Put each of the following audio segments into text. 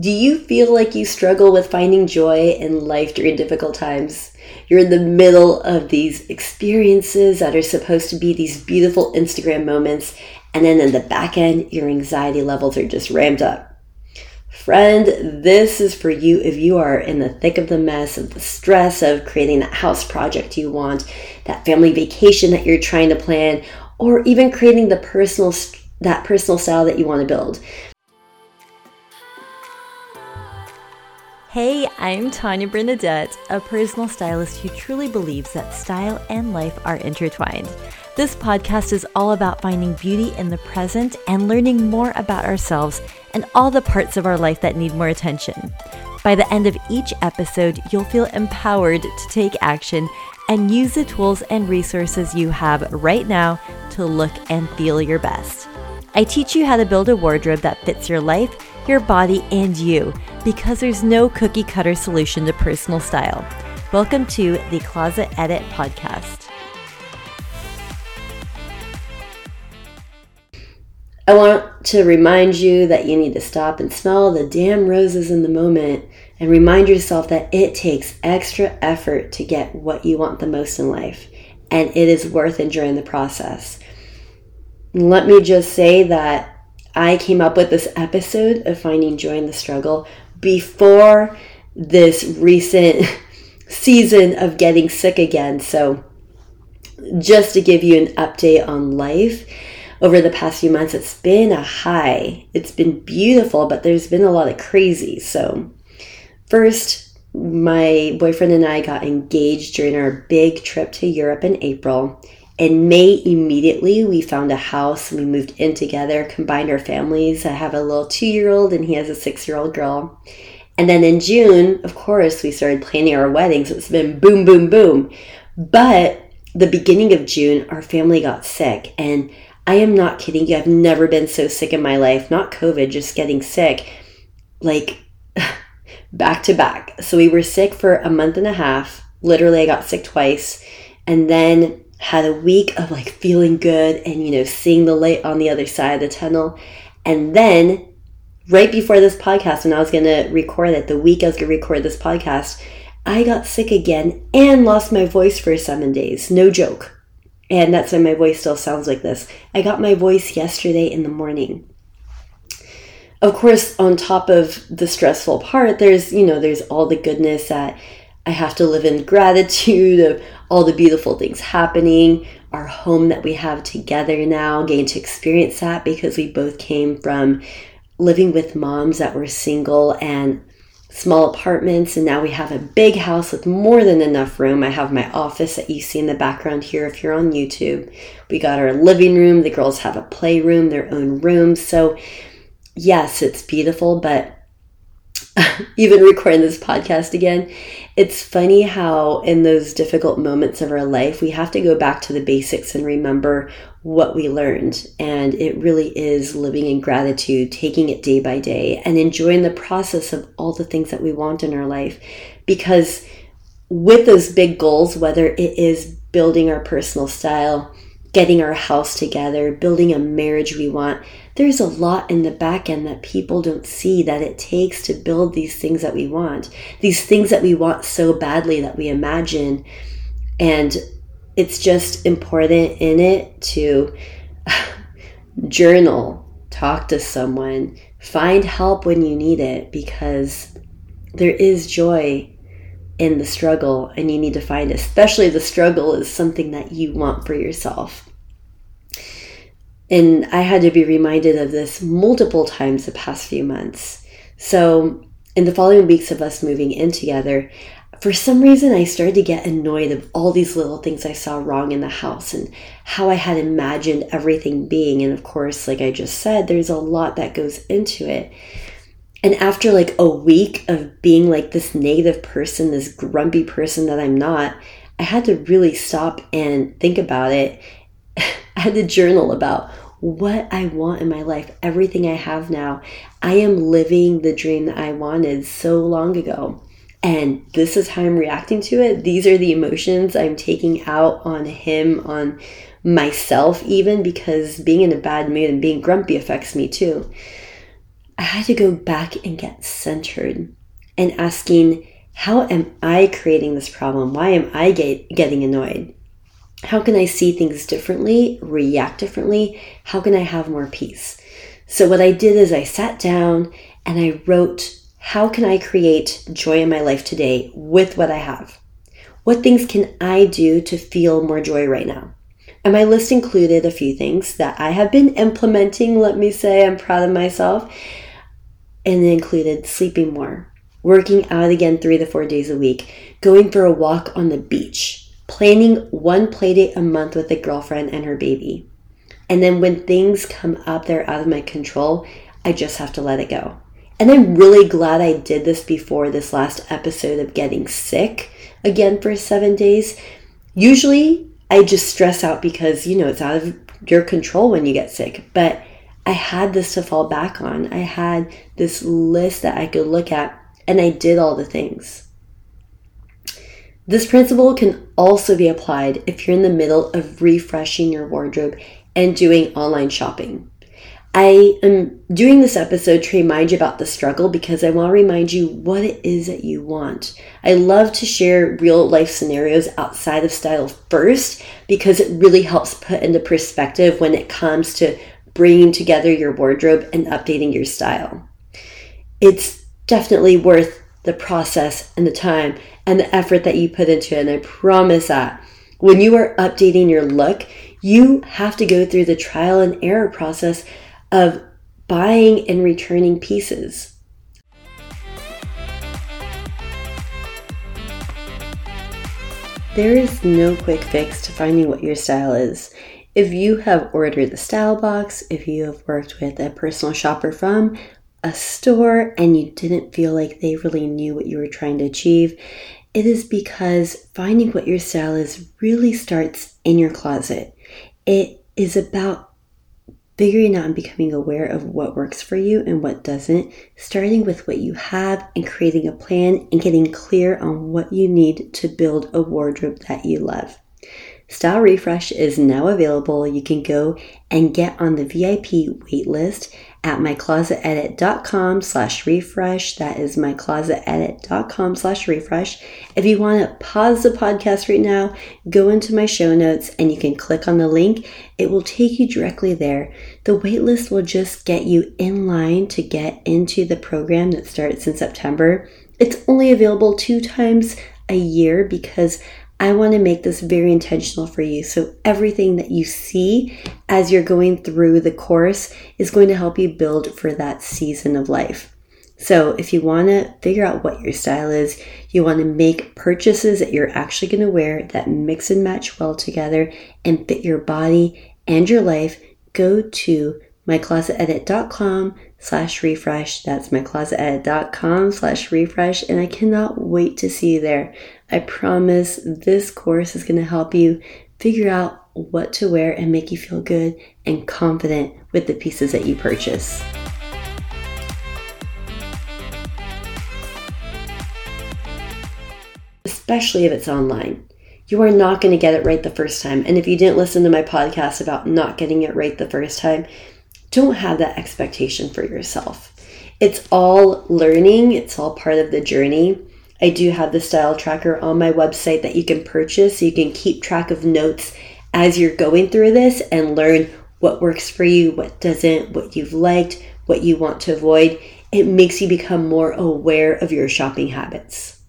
Do you feel like you struggle with finding joy in life during difficult times? You're in the middle of these experiences that are supposed to be these beautiful Instagram moments, and then in the back end, your anxiety levels are just ramped up. Friend, this is for you if you are in the thick of the mess of the stress of creating that house project you want, that family vacation that you're trying to plan, or even creating the personal that personal style that you want to build. Hey, I'm Tanya Bernadette, a personal stylist who truly believes that style and life are intertwined. This podcast is all about finding beauty in the present and learning more about ourselves and all the parts of our life that need more attention. By the end of each episode, you'll feel empowered to take action and use the tools and resources you have right now to look and feel your best. I teach you how to build a wardrobe that fits your life your body, and you because there's no cookie cutter solution to personal style. Welcome to the Closet Edit Podcast. I want to remind you that you need to stop and smell the damn roses in the moment and remind yourself that it takes extra effort to get what you want the most in life, and it is worth enjoying the process. Let me just say that I came up with this episode of Finding Joy in the Struggle before this recent season of getting sick again. So, just to give you an update on life over the past few months, it's been a high. It's been beautiful, but there's been a lot of crazy. So, first, my boyfriend and I got engaged during our big trip to Europe in April. In May, immediately, we found a house. We moved in together, combined our families. I have a little two year old, and he has a six year old girl. And then in June, of course, we started planning our wedding. So it's been boom, boom, boom. But the beginning of June, our family got sick. And I am not kidding you. I've never been so sick in my life. Not COVID, just getting sick. Like back to back. So we were sick for a month and a half. Literally, I got sick twice. And then had a week of like feeling good and, you know, seeing the light on the other side of the tunnel. And then right before this podcast, when I was going to record it, the week I was going to record this podcast, I got sick again and lost my voice for seven days. No joke. And that's why my voice still sounds like this. I got my voice yesterday in the morning. Of course, on top of the stressful part, there's, you know, there's all the goodness that I have to live in gratitude of all the beautiful things happening, our home that we have together now, getting to experience that because we both came from living with moms that were single and small apartments and now we have a big house with more than enough room. I have my office that you see in the background here if you're on YouTube. We got our living room, the girls have a playroom, their own room. So yes, it's beautiful, but even recording this podcast again, it's funny how in those difficult moments of our life, we have to go back to the basics and remember what we learned. And it really is living in gratitude, taking it day by day, and enjoying the process of all the things that we want in our life. Because with those big goals, whether it is building our personal style, getting our house together, building a marriage we want. There's a lot in the back end that people don't see that it takes to build these things that we want, these things that we want so badly that we imagine. And it's just important in it to journal, talk to someone, find help when you need it because there is joy in the struggle and you need to find especially the struggle is something that you want for yourself and i had to be reminded of this multiple times the past few months. So in the following weeks of us moving in together for some reason i started to get annoyed of all these little things i saw wrong in the house and how i had imagined everything being. And of course like i just said there's a lot that goes into it. And after like a week of being like this negative person, this grumpy person that I'm not, I had to really stop and think about it. I had to journal about what I want in my life, everything I have now. I am living the dream that I wanted so long ago. And this is how I'm reacting to it. These are the emotions I'm taking out on him, on myself, even because being in a bad mood and being grumpy affects me too. I had to go back and get centered and asking, how am I creating this problem? Why am I get, getting annoyed? How can I see things differently, react differently? How can I have more peace? So, what I did is I sat down and I wrote, How can I create joy in my life today with what I have? What things can I do to feel more joy right now? And my list included a few things that I have been implementing. Let me say I'm proud of myself. And it included sleeping more, working out again three to four days a week, going for a walk on the beach, planning one playdate a month with a girlfriend and her baby. And then when things come up that are out of my control, I just have to let it go. And I'm really glad I did this before this last episode of getting sick again for seven days. Usually I just stress out because, you know, it's out of your control when you get sick. But I had this to fall back on. I had this list that I could look at, and I did all the things. This principle can also be applied if you're in the middle of refreshing your wardrobe and doing online shopping. I am doing this episode to remind you about the struggle because I want to remind you what it is that you want. I love to share real life scenarios outside of style first because it really helps put into perspective when it comes to bringing together your wardrobe and updating your style. It's definitely worth the process and the time and the effort that you put into it, and I promise that when you are updating your look, you have to go through the trial and error process of buying and returning pieces. There is no quick fix to finding what your style is. If you have ordered the style box, if you have worked with a personal shopper from a store and you didn't feel like they really knew what you were trying to achieve, it is because finding what your style is really starts in your closet. It is about figuring out and becoming aware of what works for you and what doesn't, starting with what you have and creating a plan and getting clear on what you need to build a wardrobe that you love. Style Refresh is now available. You can go and get on the VIP waitlist at myclosetedit.com slash refresh. That is myclosetedit.com slash refresh. If you want to pause the podcast right now, go into my show notes and you can click on the link. It will take you directly there. The waitlist will just get you in line to get into the program that starts in September. It's only available two times a year because I want to make this very intentional for you. So, everything that you see as you're going through the course is going to help you build for that season of life. So, if you want to figure out what your style is, you want to make purchases that you're actually going to wear that mix and match well together and fit your body and your life, go to myclosetedit.com slash refresh. That's myclosetedit.com slash refresh. And I cannot wait to see you there. I promise this course is going to help you figure out what to wear and make you feel good and confident with the pieces that you purchase. Especially if it's online. You are not going to get it right the first time. And if you didn't listen to my podcast about not getting it right the first time, don't have that expectation for yourself. It's all learning, it's all part of the journey. I do have the style tracker on my website that you can purchase so you can keep track of notes as you're going through this and learn what works for you, what doesn't, what you've liked, what you want to avoid. It makes you become more aware of your shopping habits.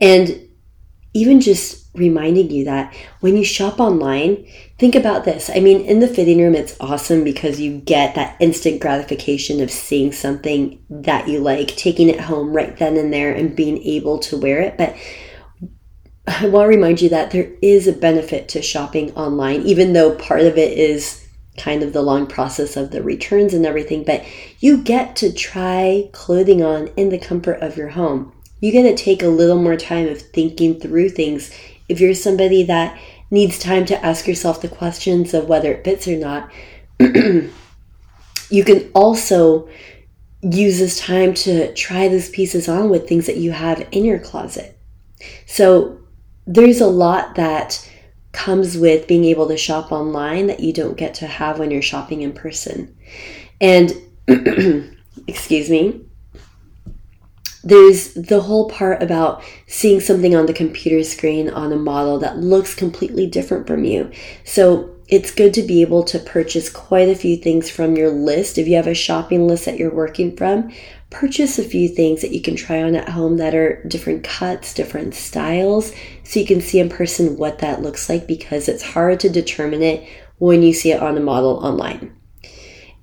And even just reminding you that when you shop online, think about this. I mean, in the fitting room, it's awesome because you get that instant gratification of seeing something that you like, taking it home right then and there, and being able to wear it. But I want to remind you that there is a benefit to shopping online, even though part of it is kind of the long process of the returns and everything. But you get to try clothing on in the comfort of your home. You get to take a little more time of thinking through things if you're somebody that needs time to ask yourself the questions of whether it fits or not, you can also use this time to try those pieces on with things that you have in your closet. So there's a lot that comes with being able to shop online that you don't get to have when you're shopping in person. And excuse me, there's the whole part about seeing something on the computer screen on a model that looks completely different from you. So it's good to be able to purchase quite a few things from your list. If you have a shopping list that you're working from, purchase a few things that you can try on at home that are different cuts, different styles, so you can see in person what that looks like because it's hard to determine it when you see it on a model online.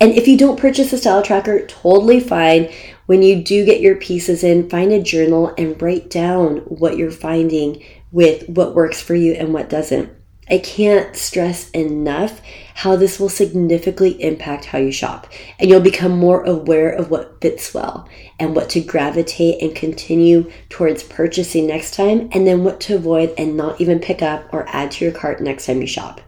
And if you don't purchase a style tracker, totally fine. When you do get your pieces in, find a journal and write down what you're finding with what works for you and what doesn't. I can't stress enough how this will significantly impact how you shop, and you'll become more aware of what fits well and what to gravitate and continue towards purchasing next time, and then what to avoid and not even pick up or add to your cart next time you shop.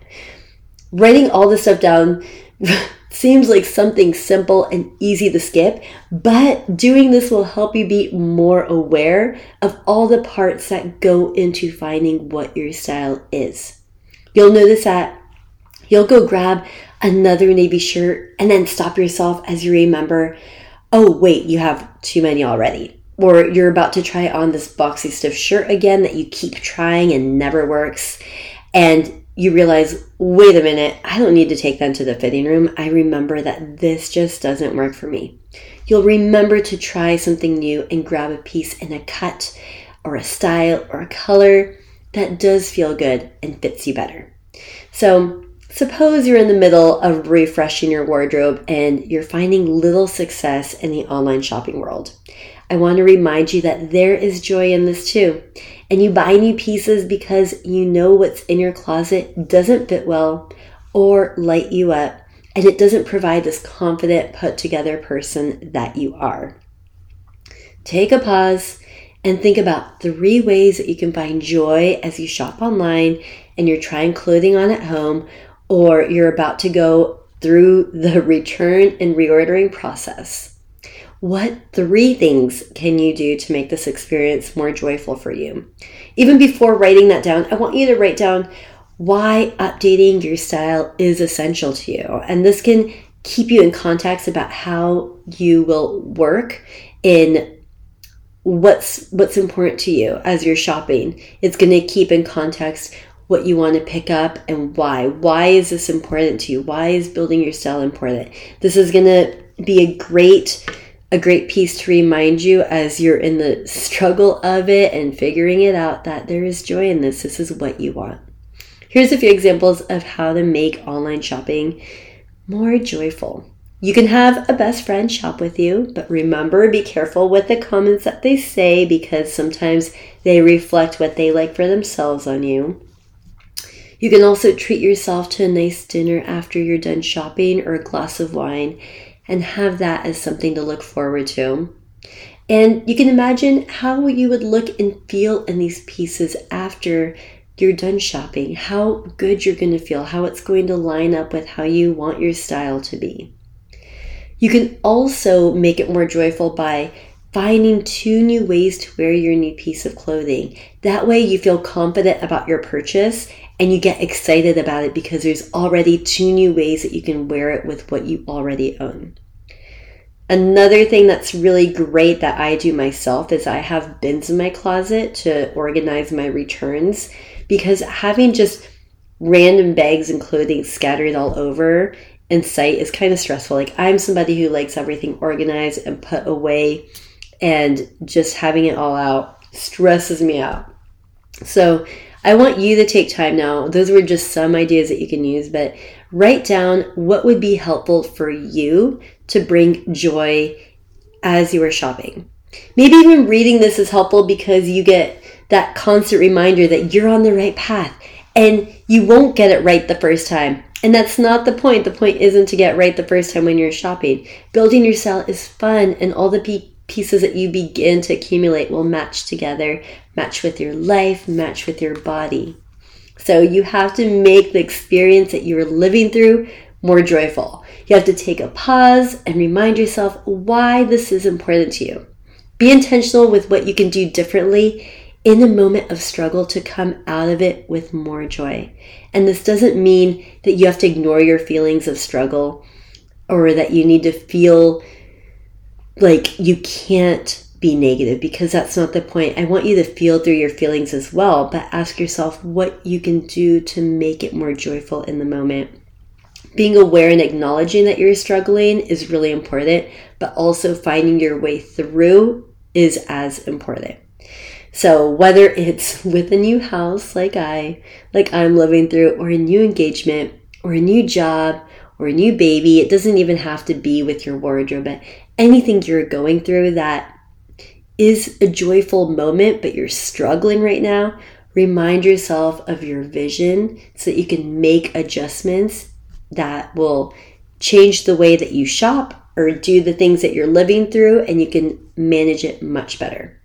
Writing all this stuff down Seems like something simple and easy to skip, but doing this will help you be more aware of all the parts that go into finding what your style is. You'll notice that you'll go grab another navy shirt and then stop yourself as you remember, oh, wait, you have too many already. Or you're about to try on this boxy stiff shirt again that you keep trying and never works. And you realize, wait a minute, I don't need to take them to the fitting room. I remember that this just doesn't work for me. You'll remember to try something new and grab a piece in a cut or a style or a color that does feel good and fits you better. So, suppose you're in the middle of refreshing your wardrobe and you're finding little success in the online shopping world. I want to remind you that there is joy in this too. And you buy new pieces because you know what's in your closet doesn't fit well or light you up, and it doesn't provide this confident, put together person that you are. Take a pause and think about three ways that you can find joy as you shop online and you're trying clothing on at home or you're about to go through the return and reordering process. What three things can you do to make this experience more joyful for you? Even before writing that down, I want you to write down why updating your style is essential to you. And this can keep you in context about how you will work in what's what's important to you as you're shopping. It's going to keep in context what you want to pick up and why. Why is this important to you? Why is building your style important? This is going to be a great a great piece to remind you as you're in the struggle of it and figuring it out that there is joy in this. This is what you want. Here's a few examples of how to make online shopping more joyful. You can have a best friend shop with you, but remember be careful with the comments that they say because sometimes they reflect what they like for themselves on you. You can also treat yourself to a nice dinner after you're done shopping or a glass of wine and have that as something to look forward to. And you can imagine how you would look and feel in these pieces after you're done shopping, how good you're going to feel, how it's going to line up with how you want your style to be. You can also make it more joyful by finding two new ways to wear your new piece of clothing. That way, you feel confident about your purchase and you get excited about it because there's already two new ways that you can wear it with what you already own. Another thing that's really great that I do myself is I have bins in my closet to organize my returns because having just random bags and clothing scattered all over in sight is kind of stressful. Like I'm somebody who likes everything organized and put away and just having it all out stresses me out. So I want you to take time now. Those were just some ideas that you can use, but write down what would be helpful for you to bring joy as you are shopping. Maybe even reading this is helpful because you get that constant reminder that you're on the right path and you won't get it right the first time. And that's not the point. The point isn't to get right the first time when you're shopping. Building your style is fun, and all the pe- pieces that you begin to accumulate will match together, match with your life, match with your body. So you have to make the experience that you're living through more joyful. You have to take a pause and remind yourself why this is important to you. Be intentional with what you can do differently in a moment of struggle to come out of it with more joy. And this doesn't mean that you have to ignore your feelings of struggle or that you need to feel like you can't be negative because that's not the point. I want you to feel through your feelings as well, but ask yourself what you can do to make it more joyful in the moment. Being aware and acknowledging that you're struggling is really important, but also finding your way through is as important. So whether it's with a new house like I, like I'm living through, or a new engagement, or a new job, or a new baby, it doesn't even have to be with your wardrobe, but anything you're going through that is a joyful moment, but you're struggling right now, remind yourself of your vision so that you can make adjustments that will change the way that you shop or do the things that you're living through and you can manage it much better.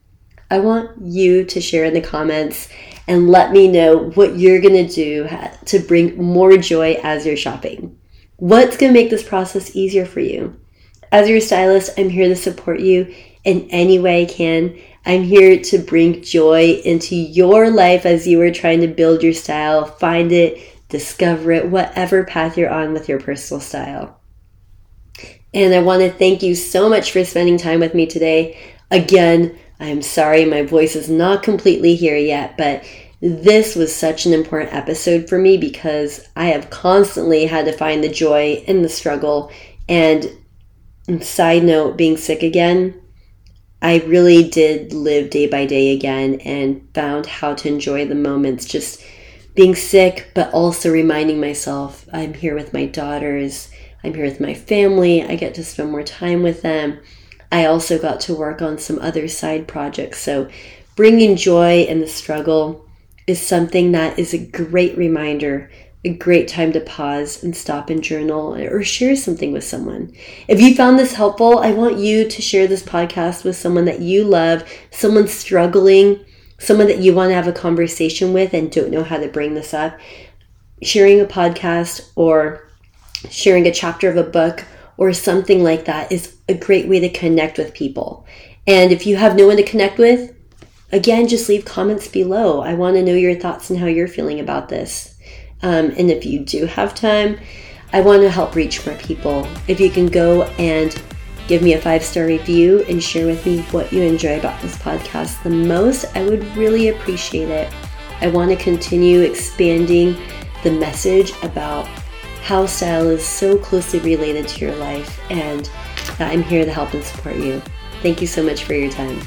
I want you to share in the comments and let me know what you're going to do to bring more joy as you're shopping. What's going to make this process easier for you? As your stylist, I'm here to support you in any way I can. I'm here to bring joy into your life as you are trying to build your style, find it, discover it, whatever path you're on with your personal style. And I want to thank you so much for spending time with me today. Again, I'm sorry my voice is not completely here yet, but this was such an important episode for me because I have constantly had to find the joy in the struggle. And side note, being sick again, I really did live day by day again and found how to enjoy the moments just being sick, but also reminding myself I'm here with my daughters, I'm here with my family, I get to spend more time with them. I also got to work on some other side projects. So, bringing joy in the struggle is something that is a great reminder a great time to pause and stop and journal or share something with someone. If you found this helpful, I want you to share this podcast with someone that you love, someone struggling, someone that you want to have a conversation with and don't know how to bring this up. Sharing a podcast or sharing a chapter of a book or something like that is a great way to connect with people. And if you have no one to connect with, again, just leave comments below. I want to know your thoughts and how you're feeling about this. Um, and if you do have time, I want to help reach more people. If you can go and give me a five star review and share with me what you enjoy about this podcast the most, I would really appreciate it. I want to continue expanding the message about how style is so closely related to your life and that I'm here to help and support you. Thank you so much for your time.